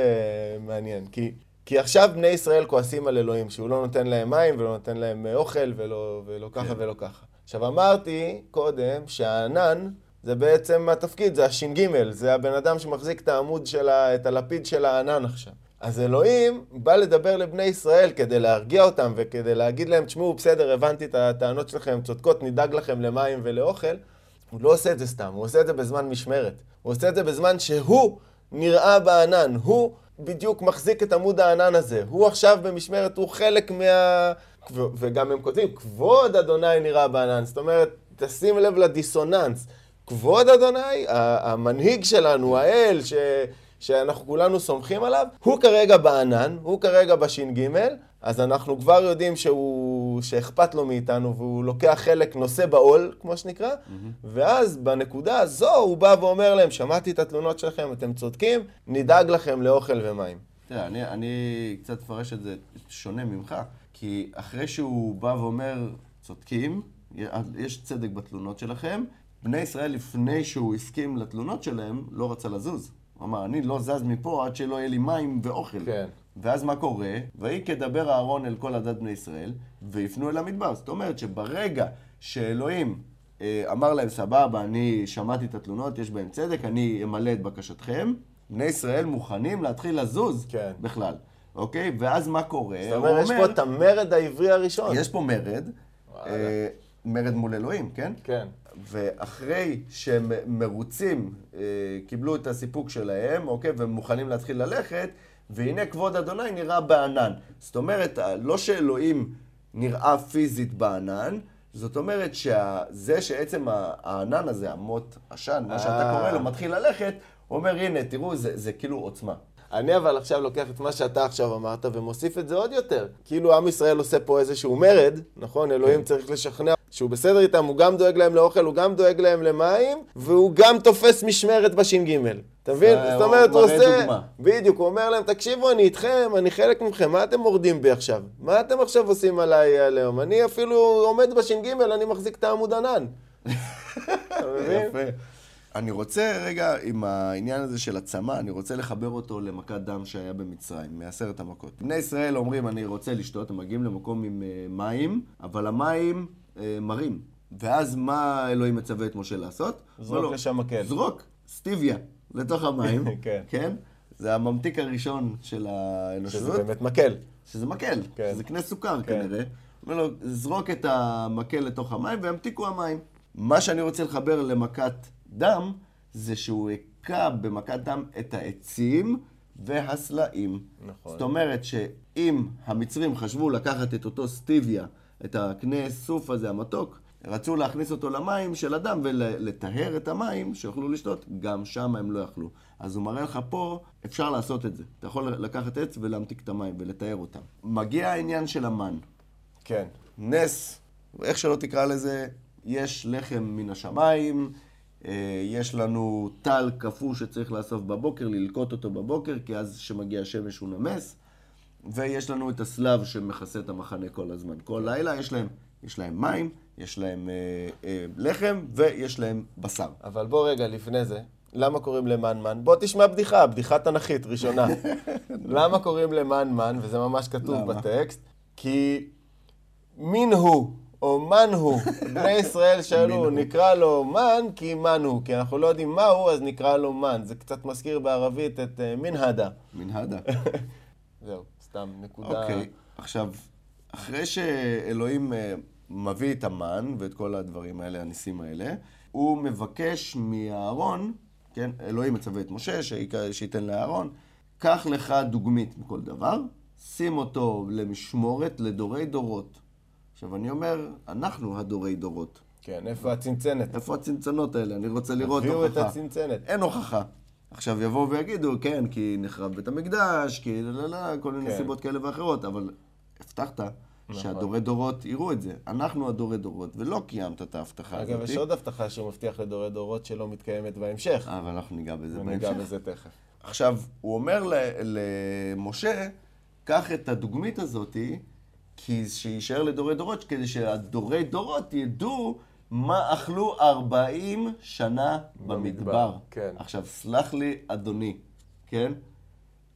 מעניין, כי... כי עכשיו בני ישראל כועסים על אלוהים, שהוא לא נותן להם מים ולא נותן להם אה, אוכל ולא, ולא ככה כן. ולא ככה. עכשיו אמרתי קודם שהענן זה בעצם התפקיד, זה הש"ג, זה הבן אדם שמחזיק את העמוד של ה... את הלפיד של הענן עכשיו. אז אלוהים בא לדבר לבני ישראל כדי להרגיע אותם וכדי להגיד להם, תשמעו, בסדר, הבנתי את הטענות שלכם, צודקות, נדאג לכם למים ולאוכל. הוא לא עושה את זה סתם, הוא עושה את זה בזמן משמרת. הוא עושה את זה בזמן שהוא נראה בענן, הוא בדיוק מחזיק את עמוד הענן הזה. הוא עכשיו במשמרת, הוא חלק מה... וגם הם כותבים, כבוד אדוני נראה בענן. זאת אומרת, תשים לב לדיסוננס. כבוד אדוני, המנהיג שלנו, האל, ש... שאנחנו כולנו סומכים עליו, הוא כרגע בענן, הוא כרגע בש"ג, אז אנחנו כבר יודעים שהוא, שאכפת לו מאיתנו והוא לוקח חלק, נושא בעול, כמו שנקרא, ואז בנקודה הזו הוא בא ואומר להם, שמעתי את התלונות שלכם, אתם צודקים, נדאג לכם לאוכל ומים. תראה, אני, אני קצת אפרש את זה שונה ממך, כי אחרי שהוא בא ואומר, צודקים, יש צדק בתלונות שלכם, בני ישראל, לפני שהוא הסכים לתלונות שלהם, לא רצה לזוז. הוא אמר, אני לא זז מפה עד שלא יהיה לי מים ואוכל. כן. ואז מה קורה? ויהי כדבר אהרון אל כל עדת בני ישראל, ויפנו אל המדבר. זאת אומרת שברגע שאלוהים אה, אמר להם, סבבה, אני שמעתי את התלונות, יש בהם צדק, אני אמלא את בקשתכם, בני ישראל מוכנים להתחיל לזוז כן. בכלל, אוקיי? ואז מה קורה? זאת אומרת, יש פה את המרד העברי הראשון. יש פה מרד, אה, מרד מול אלוהים, כן? כן. ואחרי שהם מרוצים, אה, קיבלו את הסיפוק שלהם, אוקיי, והם מוכנים להתחיל ללכת, והנה כבוד אדוני נראה בענן. זאת אומרת, לא שאלוהים נראה פיזית בענן, זאת אומרת שזה שעצם הענן הזה, אמות עשן, מה שאתה אה. קורא לו, מתחיל ללכת, הוא אומר, הנה, תראו, זה, זה כאילו עוצמה. אני אבל עכשיו לוקח את מה שאתה עכשיו אמרת ומוסיף את זה עוד יותר. כאילו עם ישראל עושה פה איזשהו מרד, נכון? אלוהים צריך לשכנע שהוא בסדר איתם, הוא גם דואג להם לאוכל, הוא גם דואג להם למים, והוא גם תופס משמרת בש"ג. אתה מבין? זאת אומרת, הוא עושה... דוגמה. בדיוק, הוא אומר להם, תקשיבו, אני איתכם, אני חלק מכם, מה אתם מורדים בי עכשיו? מה אתם עכשיו עושים עליי עליהם? אני אפילו עומד בש"ג, אני מחזיק את העמוד ענן. אתה מבין? <laughs> יפה. אני רוצה רגע, עם העניין הזה של הצמא, אני רוצה לחבר אותו למכת דם שהיה במצרים, מעשרת המכות. בני ישראל אומרים, אני רוצה לשתות, הם מגיעים למקום עם אה, מים, אבל המים מרים. ואז מה אלוהים מצווה את משה לעשות? זרוק לשם מקל. זרוק, סטיביה, לתוך המים. <laughs> כן. כן? זה הממתיק הראשון של האנושות. שזה באמת מקל. שזה מקל, כן. שזה קנה סוכר כן. כנראה. אומר לו, זרוק את המקל לתוך המים וימתיקו המים. מה שאני רוצה לחבר למכת דם, זה שהוא הכה במכת דם את העצים והסלעים. נכון. זאת אומרת שאם המצרים חשבו לקחת את אותו סטיביה, את הקנה סוף הזה המתוק, רצו להכניס אותו למים של הדם ולטהר את המים שיוכלו לשתות, גם שם הם לא יכלו. אז הוא מראה לך פה, אפשר לעשות את זה. אתה יכול לקחת עץ ולהמתיק את המים ולטהר אותם. מגיע העניין של המן. כן. נס, איך שלא תקרא לזה, יש לחם מן השמיים, אה, יש לנו טל קפוא שצריך לאסוף בבוקר, ללקוט אותו בבוקר, כי אז כשמגיע השמש הוא נמס, ויש לנו את הסלב שמכסה את המחנה כל הזמן. כל לילה יש להם, יש להם מים, יש להם אה, אה, לחם ויש להם בשר. אבל בוא רגע, לפני זה, למה קוראים למן מן? בוא תשמע בדיחה, בדיחה תנכית ראשונה. <laughs> למה קוראים למן מן, וזה ממש כתוב למה? בטקסט? כי מין הוא, או מן הוא. בני ישראל שאלו. נקרא לו מן כי מן הוא, כי אנחנו לא יודעים מה הוא, אז נקרא לו מן. זה קצת מזכיר בערבית את אה, מנהדה. מנהדה. <laughs> זהו, סתם נקודה. אוקיי, עכשיו, אחרי שאלוהים אה, מביא את המן ואת כל הדברים האלה, הניסים האלה, הוא מבקש מאהרון, כן, אלוהים מצווה את משה שייתן לאהרון, קח לך דוגמית מכל דבר, שים אותו למשמורת לדורי דורות. עכשיו, אני אומר, אנחנו הדורי דורות. כן, איפה הצנצנת? איפה הצנצנות האלה? אני רוצה לראות הביאו את הוכחה. הצנצנת. אין הוכחה. עכשיו יבואו ויגידו, כן, כי נחרב בית המקדש, כי לא, לא, לא, כל מיני כן. סיבות כאלה ואחרות, אבל הבטחת נכון. שהדורי דורות יראו את זה. אנחנו הדורי דורות, ולא קיימת את ההבטחה אגב, הזאת. יש עוד הבטחה שהוא מבטיח לדורי דורות שלא מתקיימת בהמשך. אבל אנחנו ניגע בזה בהמשך. בזה תכף. עכשיו, הוא אומר למשה, קח את הדוגמית הזאתי, כי שיישאר לדורי דורות, כדי שהדורי דורות ידעו מה אכלו 40 שנה במדבר. כן. עכשיו, סלח לי, אדוני, כן?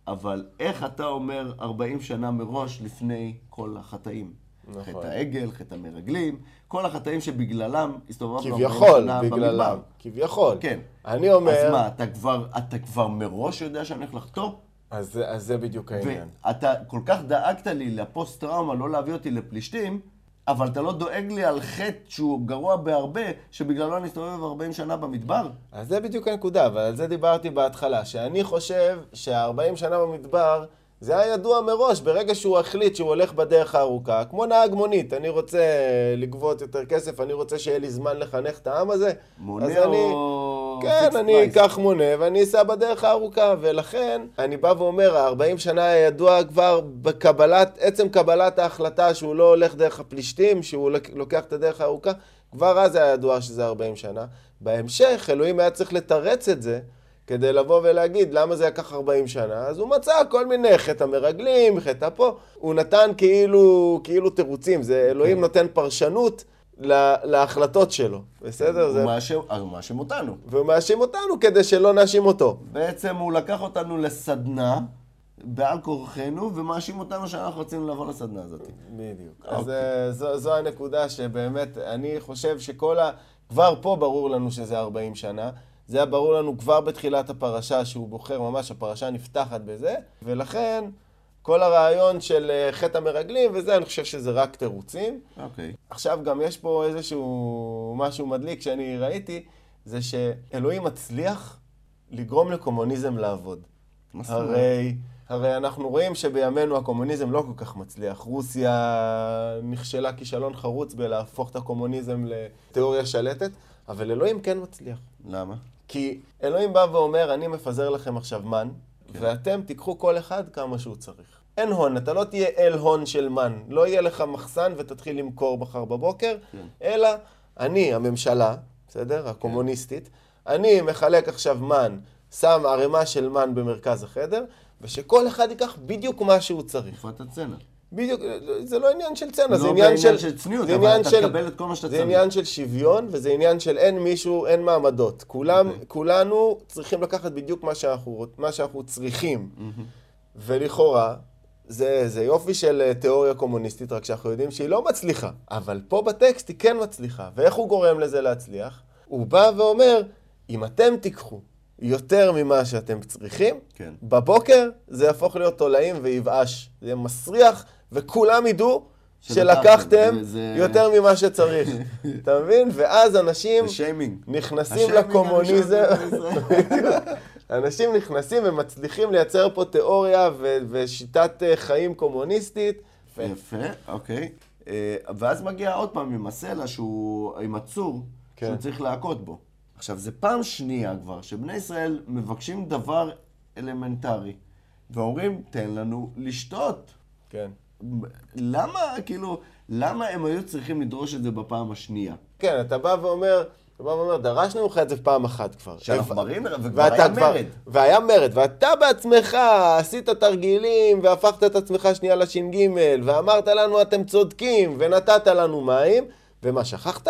אבל איך אתה אומר 40 שנה מראש לפני כל החטאים? נכון. חטא העגל, חטא המרגלים, כל החטאים שבגללם הסתובבנו 40 כביכול, שנה בגללם. במדבר. כביכול. כן. אני אומר... אז מה, אתה כבר, אתה כבר מראש יודע שאני הולך לחטוא? אז אז זה בדיוק העניין. ואתה כל כך דאגת לי לפוסט-טראומה, לא להביא אותי לפלישתים, אבל אתה לא דואג לי על חטא שהוא גרוע בהרבה, שבגללו אני אסתובב 40 שנה במדבר? אז זה בדיוק הנקודה, אבל על זה דיברתי בהתחלה, שאני חושב שה-40 שנה במדבר, זה היה ידוע מראש, ברגע שהוא החליט שהוא הולך בדרך הארוכה, כמו נהג מונית, אני רוצה לגבות יותר כסף, אני רוצה שיהיה לי זמן לחנך את העם הזה, מונה אז אני... כן, אני? אקח מונה ואני אסע בדרך הארוכה, ולכן אני בא ואומר, ה-40 שנה ידוע כבר בקבלת, עצם קבלת ההחלטה שהוא לא הולך דרך הפלישתים, שהוא לוק- לוקח את הדרך הארוכה, כבר אז היה ידוע שזה 40 שנה. בהמשך, אלוהים היה צריך לתרץ את זה. כדי לבוא ולהגיד למה זה לקח 40 שנה, אז הוא מצא כל מיני חטא המרגלים, חטא פה, הוא נתן כאילו, כאילו תירוצים, זה אלוהים נותן פרשנות להחלטות שלו, בסדר? זה... הוא מאשים, אז הוא מאשים אותנו. והוא מאשים אותנו כדי שלא נאשים אותו. בעצם הוא לקח אותנו לסדנה, בעל כורחנו, ומאשים אותנו שאנחנו רצינו לבוא לסדנה הזאת. בדיוק. אז אה, זו, זו הנקודה שבאמת, אני חושב שכל ה... כבר פה ברור לנו שזה 40 שנה. זה היה ברור לנו כבר בתחילת הפרשה, שהוא בוחר ממש, הפרשה נפתחת בזה, ולכן כל הרעיון של אה, חטא המרגלים וזה, אני חושב שזה רק תירוצים. אוקיי. עכשיו גם יש פה איזשהו משהו מדליק שאני ראיתי, זה שאלוהים מצליח לגרום לקומוניזם לעבוד. הרי, הרי אנחנו רואים שבימינו הקומוניזם לא כל כך מצליח. רוסיה נכשלה כישלון חרוץ בלהפוך את הקומוניזם לתיאוריה שלטת, אבל אלוהים כן מצליח. למה? כי אלוהים בא ואומר, אני מפזר לכם עכשיו מן, ואתם תיקחו כל אחד כמה שהוא צריך. אין הון, אתה לא תהיה אל הון של מן. לא יהיה לך מחסן ותתחיל למכור מחר בבוקר, כן. אלא אני, הממשלה, בסדר? הקומוניסטית, אני מחלק עכשיו מן, שם ערימה של מן במרכז החדר, ושכל אחד ייקח בדיוק מה שהוא צריך. איפה אתה צנע? בדיוק, זה לא עניין של צנע, זה לא עניין בעניין של... של צניעות, זה אבל אתה של- תקבל את כל מה שאתה זה צריך. עניין של שוויון, וזה עניין של אין מישהו, אין מעמדות. כולם, אוקיי. כולנו צריכים לקחת בדיוק מה שאנחנו, מה שאנחנו צריכים. ולכאורה, זה, זה יופי של אה, תיאוריה קומוניסטית, רק שאנחנו יודעים שהיא לא מצליחה. אבל פה בטקסט היא כן מצליחה. ואיך הוא גורם לזה להצליח? הוא בא ואומר, אם אתם תיקחו יותר ממה שאתם צריכים, כן. בבוקר זה יהפוך להיות תולעים ויבאש. זה יהיה מסריח, וכולם ידעו שלקחתם. זה- זה- יותר ממה שצריך. <laughs> אתה מבין? ואז אנשים. נכנסים לקומוניזם. <laughs> אנשים נכנסים ומצליחים לייצר פה תיאוריה ו- ושיטת אה, חיים קומוניסטית. יפה, אוקיי. אה, ואז מגיע עוד פעם עם הסלע שהוא, עם הצור, כן. שהוא צריך להכות בו. עכשיו, זה פעם שנייה כבר שבני ישראל מבקשים דבר אלמנטרי, ואומרים, תן לנו לשתות. כן. למה, כאילו, למה הם היו צריכים לדרוש את זה בפעם השנייה? כן, אתה בא ואומר, אתה בא ואומר, דרשנו ממך את זה פעם אחת כבר. שאנחנו מראים, וכבר היה כבר- מרד. והיה מרד, ואתה בעצמך עשית תרגילים, והפכת את עצמך שנייה לש"ג, ואמרת לנו אתם צודקים, ונתת לנו מים, ומה, שכחת?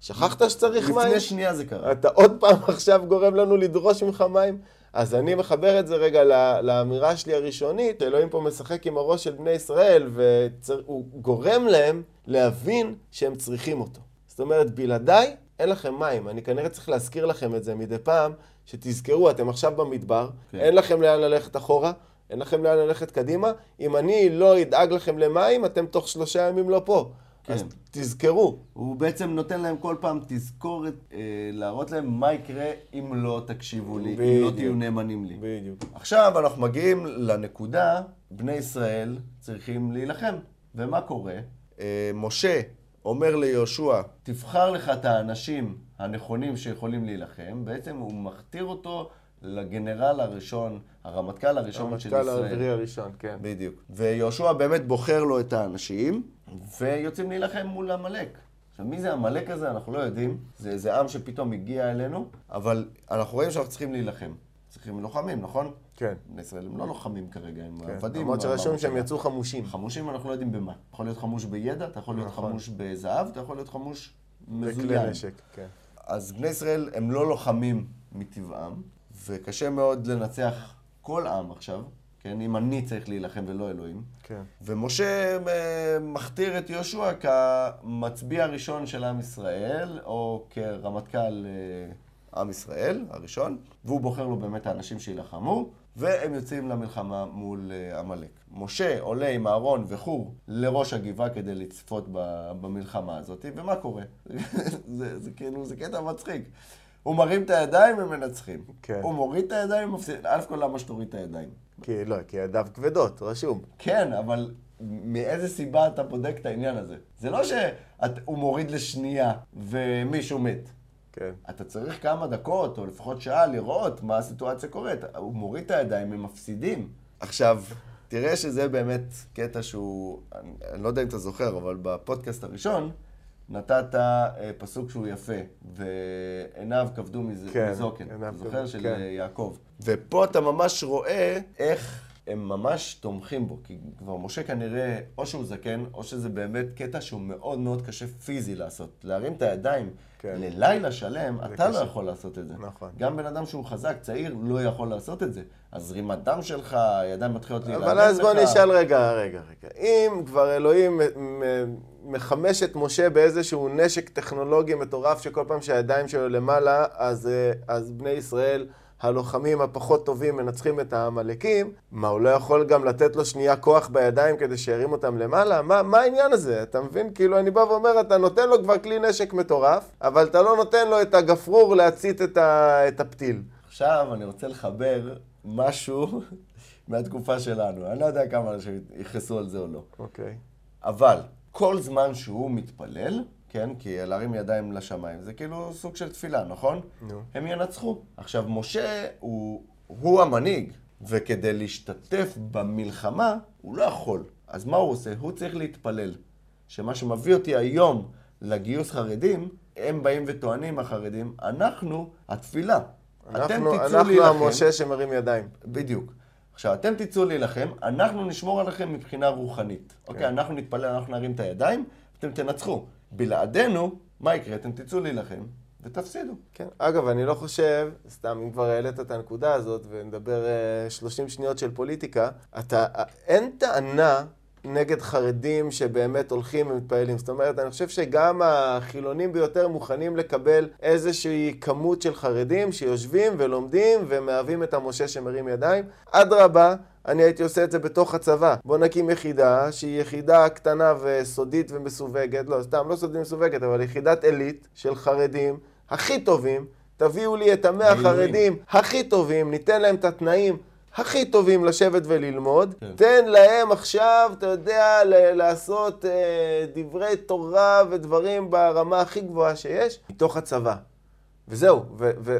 שכחת שצריך מים? לפני שנייה זה קרה. אתה עוד פעם <laughs> עכשיו גורם לנו לדרוש ממך מים? אז אני מחבר את זה רגע לאמירה שלי הראשונית, אלוהים פה משחק עם הראש של בני ישראל, והוא גורם להם להבין שהם צריכים אותו. זאת אומרת, בלעדיי אין לכם מים. אני כנראה צריך להזכיר לכם את זה מדי פעם, שתזכרו, אתם עכשיו במדבר, כן. אין לכם לאן ללכת אחורה, אין לכם לאן ללכת קדימה. אם אני לא אדאג לכם למים, אתם תוך שלושה ימים לא פה. כן. אז תזכרו. הוא בעצם נותן להם כל פעם תזכורת, אה, להראות להם מה יקרה אם לא תקשיבו לי, אם לא בדיוק. תהיו נאמנים לי. בדיוק. עכשיו אנחנו מגיעים לנקודה, בני ישראל צריכים להילחם. ומה קורה? אה, משה אומר ליהושע, תבחר לך את האנשים הנכונים שיכולים להילחם, בעצם הוא מכתיר אותו לגנרל הראשון, הרמטכ"ל הראשון של המטכ"ל ישראל. האווירי הראשון, כן. בדיוק. ויהושע באמת בוחר לו את האנשים, ויוצאים להילחם מול עמלק. עכשיו, מי זה עמלק הזה? אנחנו לא יודעים. זה איזה עם שפתאום הגיע אלינו, אבל אנחנו רואים שאנחנו צריכים להילחם. צריכים לוחמים, נכון? כן. בני ישראל הם לא לוחמים כרגע, הם כן. עבדים. למרות שרשום שהם. יצאו חמושים. חמושים אנחנו לא יודעים במה. אתה יכול להיות חמוש בידע, אתה יכול להיות נכון. חמוש בזהב, אתה יכול להיות חמוש בכלי מזוין. נשק, כן. אז בני ישראל הם לא לוחמים מטבעם, וקשה מאוד לנצח כל עם עכשיו, כן? אם אני צריך להילחם ולא אלוהים. כן. ומשה אה, מכתיר את יהושע כמצביע הראשון של עם ישראל, או כרמטכ"ל אה, עם ישראל הראשון, והוא בוחר לו באמת האנשים שיילחמו, והם יוצאים למלחמה מול אה, עמלק. משה עולה עם אהרון וחור לראש הגבעה כדי לצפות במלחמה הזאת, ומה קורה? <laughs> זה, זה כאילו, זה קטע מצחיק. הוא מרים את הידיים, הם מנצחים. כן. הוא מוריד את הידיים, הם מפסידים. א' כל למה שתוריד את הידיים? כי לא, כי ידיו כבדות, רשום. כן, אבל מאיזה סיבה אתה בודק את העניין הזה? זה לא שהוא מוריד לשנייה ומישהו מת. כן. אתה צריך כמה דקות, או לפחות שעה, לראות מה הסיטואציה קורית. הוא מוריד את הידיים, הם מפסידים. עכשיו, תראה שזה באמת קטע שהוא, אני, אני לא יודע אם אתה זוכר, אבל בפודקאסט הראשון נתת אה, פסוק שהוא יפה, ועיניו כבדו מזה, כן, מזוקן. עיניו אתה זוכר? של כן. אה, יעקב. ופה אתה ממש רואה איך הם ממש תומכים בו, כי כבר משה כנראה, או שהוא זקן, או שזה באמת קטע שהוא מאוד מאוד קשה פיזי לעשות. להרים את הידיים כן. ללילה שלם, אתה לא קשה. יכול לעשות את זה. נכון. גם בן אדם שהוא חזק, צעיר, לא יכול לעשות את זה. הזרימת דם שלך, הידיים מתחילות להירדם לך. אבל אז בוא נשאל רגע, רגע, רגע. אם כבר אלוהים מחמש את משה באיזשהו נשק טכנולוגי מטורף, שכל פעם שהידיים שלו למעלה, אז, אה, אז בני ישראל, הלוחמים הפחות טובים, מנצחים את העמלקים, מה, הוא לא יכול גם לתת לו שנייה כוח בידיים כדי שירים אותם למעלה? מה, מה העניין הזה? אתה מבין? כאילו, אני בא ואומר, אתה נותן לו כבר כלי נשק מטורף, אבל אתה לא נותן לו את הגפרור להצית את, ה, את הפתיל. עכשיו אני רוצה לחבר משהו <laughs> מהתקופה שלנו. אני לא יודע כמה אנשים יכעסו על זה או לא. אוקיי. אבל כל זמן שהוא מתפלל, כן, כי להרים ידיים לשמיים, זה כאילו סוג של תפילה, נכון? נו. הם ינצחו. עכשיו, משה הוא, הוא המנהיג, וכדי להשתתף במלחמה, הוא לא יכול. אז מה הוא עושה? הוא צריך להתפלל. שמה שמביא אותי היום לגיוס חרדים, הם באים וטוענים, החרדים, אנחנו התפילה. אנחנו, אתם תצאו אנחנו להילחם. המשה שמרים ידיים. בדיוק. עכשיו, אתם תצאו להילחם, אנחנו נשמור עליכם מבחינה רוחנית. אוקיי, אנחנו נתפלל, אנחנו נרים את הידיים, אתם תנצחו. בלעדינו, מה יקרה? אתם תצאו להילחם ותפסידו. כן. אגב, אני לא חושב, סתם, אם כבר העלית את הנקודה הזאת, ונדבר אה, 30 שניות של פוליטיקה, אתה, אה, אין טענה נגד חרדים שבאמת הולכים ומתפללים. זאת אומרת, אני חושב שגם החילונים ביותר מוכנים לקבל איזושהי כמות של חרדים שיושבים ולומדים ומהווים את המשה שמרים ידיים. אדרבה, אני הייתי עושה את זה בתוך הצבא. בוא נקים יחידה שהיא יחידה קטנה וסודית ומסווגת, לא, סתם, לא סודית ומסווגת, אבל יחידת עילית של חרדים הכי טובים. תביאו לי את המאה ראויים. חרדים הכי טובים, ניתן להם את התנאים הכי טובים לשבת וללמוד. כן. תן להם עכשיו, אתה יודע, ל- לעשות אה, דברי תורה ודברים ברמה הכי גבוהה שיש, מתוך הצבא. וזהו, ו- ו-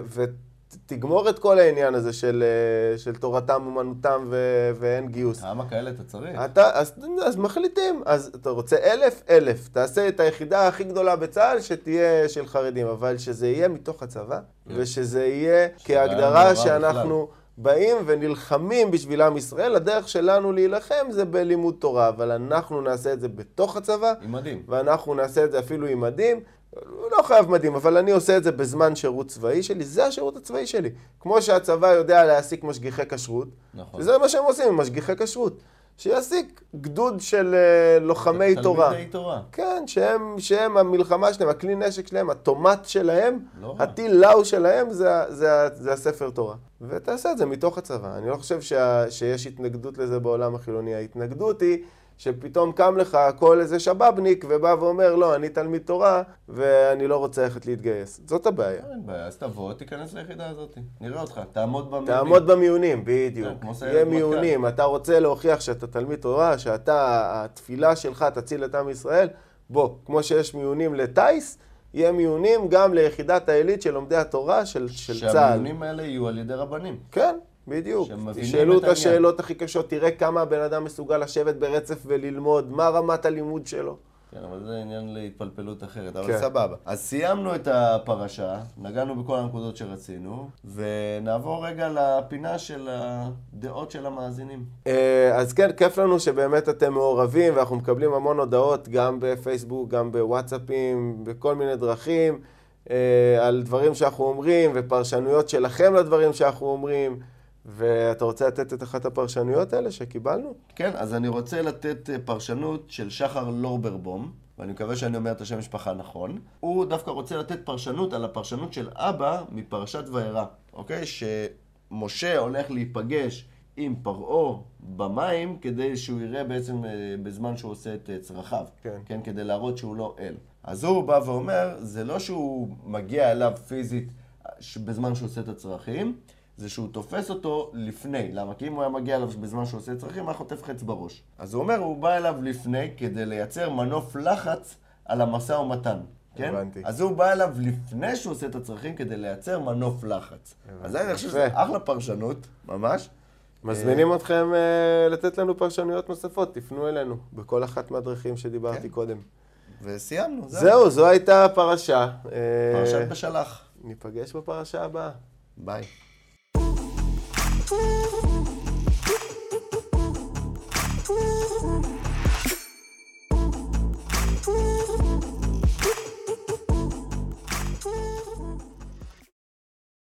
ותגמור את כל העניין הזה של, אה, של תורתם אומנותם ו- ואין גיוס. כמה כאלה אתה צריך? אתה, אז, אז מחליטים, אז אתה רוצה אלף, אלף. תעשה את היחידה הכי גדולה בצה"ל שתהיה של חרדים, אבל שזה יהיה מתוך הצבא, כן. ושזה יהיה כהגדרה שאנחנו באים ונלחמים בשביל עם ישראל. הדרך שלנו להילחם זה בלימוד תורה, אבל אנחנו נעשה את זה בתוך הצבא, עם מדים. ואנחנו נעשה את זה אפילו עם מדים. הוא לא חייב מדים, אבל אני עושה את זה בזמן שירות צבאי שלי, זה השירות הצבאי שלי. כמו שהצבא יודע להעסיק משגיחי כשרות, נכון. וזה מה שהם עושים עם משגיחי כשרות. שיעסיק גדוד של אה, לוחמי תורה. תלמידי תורה. כן, שהם, שהם המלחמה שלהם, הכלי נשק שלהם, הטומט שלהם, לא. הטיל לאו שלהם, זה, זה, זה הספר תורה. ותעשה את זה מתוך הצבא. אני לא חושב שה, שיש התנגדות לזה בעולם החילוני. ההתנגדות היא שפתאום קם לך כל איזה שבאבניק ובא ואומר, לא, אני תלמיד תורה ואני לא רוצה ללכת להתגייס. זאת הבעיה. אין בעיה, אז תבוא, תיכנס ליחידה הזאת. נראה אותך, תעמוד במיונים. תעמוד במיונים, כן, בדיוק. סיירת יהיה מטכ"ל. מיונים, אתה רוצה להוכיח שאתה תלמיד תורה, שאתה, התפילה שלך תציל את עם ישראל, בוא, כמו שיש מיונים לטיס, יהיה מיונים גם ליחידת העילית של לומדי התורה של, של צה"ל. שהמיונים האלה יהיו על ידי רבנים. כן, בדיוק. תשאלו את. השאלות הכי קשות, תראה כמה הבן אדם מסוגל לשבת ברצף וללמוד, מה רמת הלימוד שלו. כן, אבל זה עניין להתפלפלות אחרת, אבל כן. סבבה. אז סיימנו את הפרשה, נגענו בכל הנקודות שרצינו, ונעבור רגע לפינה של הדעות של המאזינים. אה, אז כן, כיף לנו שבאמת אתם מעורבים, ואנחנו מקבלים המון הודעות, גם בפייסבוק, גם בוואטסאפים, בכל מיני דרכים, אה, על דברים שאנחנו אומרים, ופרשנויות שלכם לדברים שאנחנו אומרים. ואתה רוצה לתת את אחת הפרשנויות האלה שקיבלנו? כן, אז אני רוצה לתת אה, פרשנות של שחר לורברבום, ואני מקווה שאני אומר את השם משפחה נכון. הוא דווקא רוצה לתת פרשנות על הפרשנות של אבא מפרשת וירא, אוקיי? שמשה הולך להיפגש עם פרעה במים כדי שהוא יראה בעצם אה, בזמן שהוא עושה את אה, צרכיו. כן. כן, כדי להראות שהוא לא אל. אז הוא בא ואומר, זה לא שהוא מגיע אליו פיזית בזמן שהוא עושה את הצרכים, זה שהוא תופס אותו לפני. למה? כי אם הוא היה מגיע אליו בזמן שהוא עושה צרכים, היה חוטף חץ בראש. אז הוא אומר, הוא בא אליו לפני כדי לייצר מנוף לחץ על המשא ומתן. כן? הבנתי. אז הוא בא אליו לפני שהוא עושה את הצרכים כדי לייצר מנוף לחץ. אז אני חושב שזה. אחלה פרשנות, ממש. מזמינים אתכם אה, לתת לנו פרשנויות נוספות, תפנו אלינו בכל אחת מהדרכים שדיברתי כן. קודם. וסיימנו, זהו. זהו, זו הייתה הפרשה. אה, פרשת בשלח. ניפגש בפרשה הבאה. ביי. Ooh.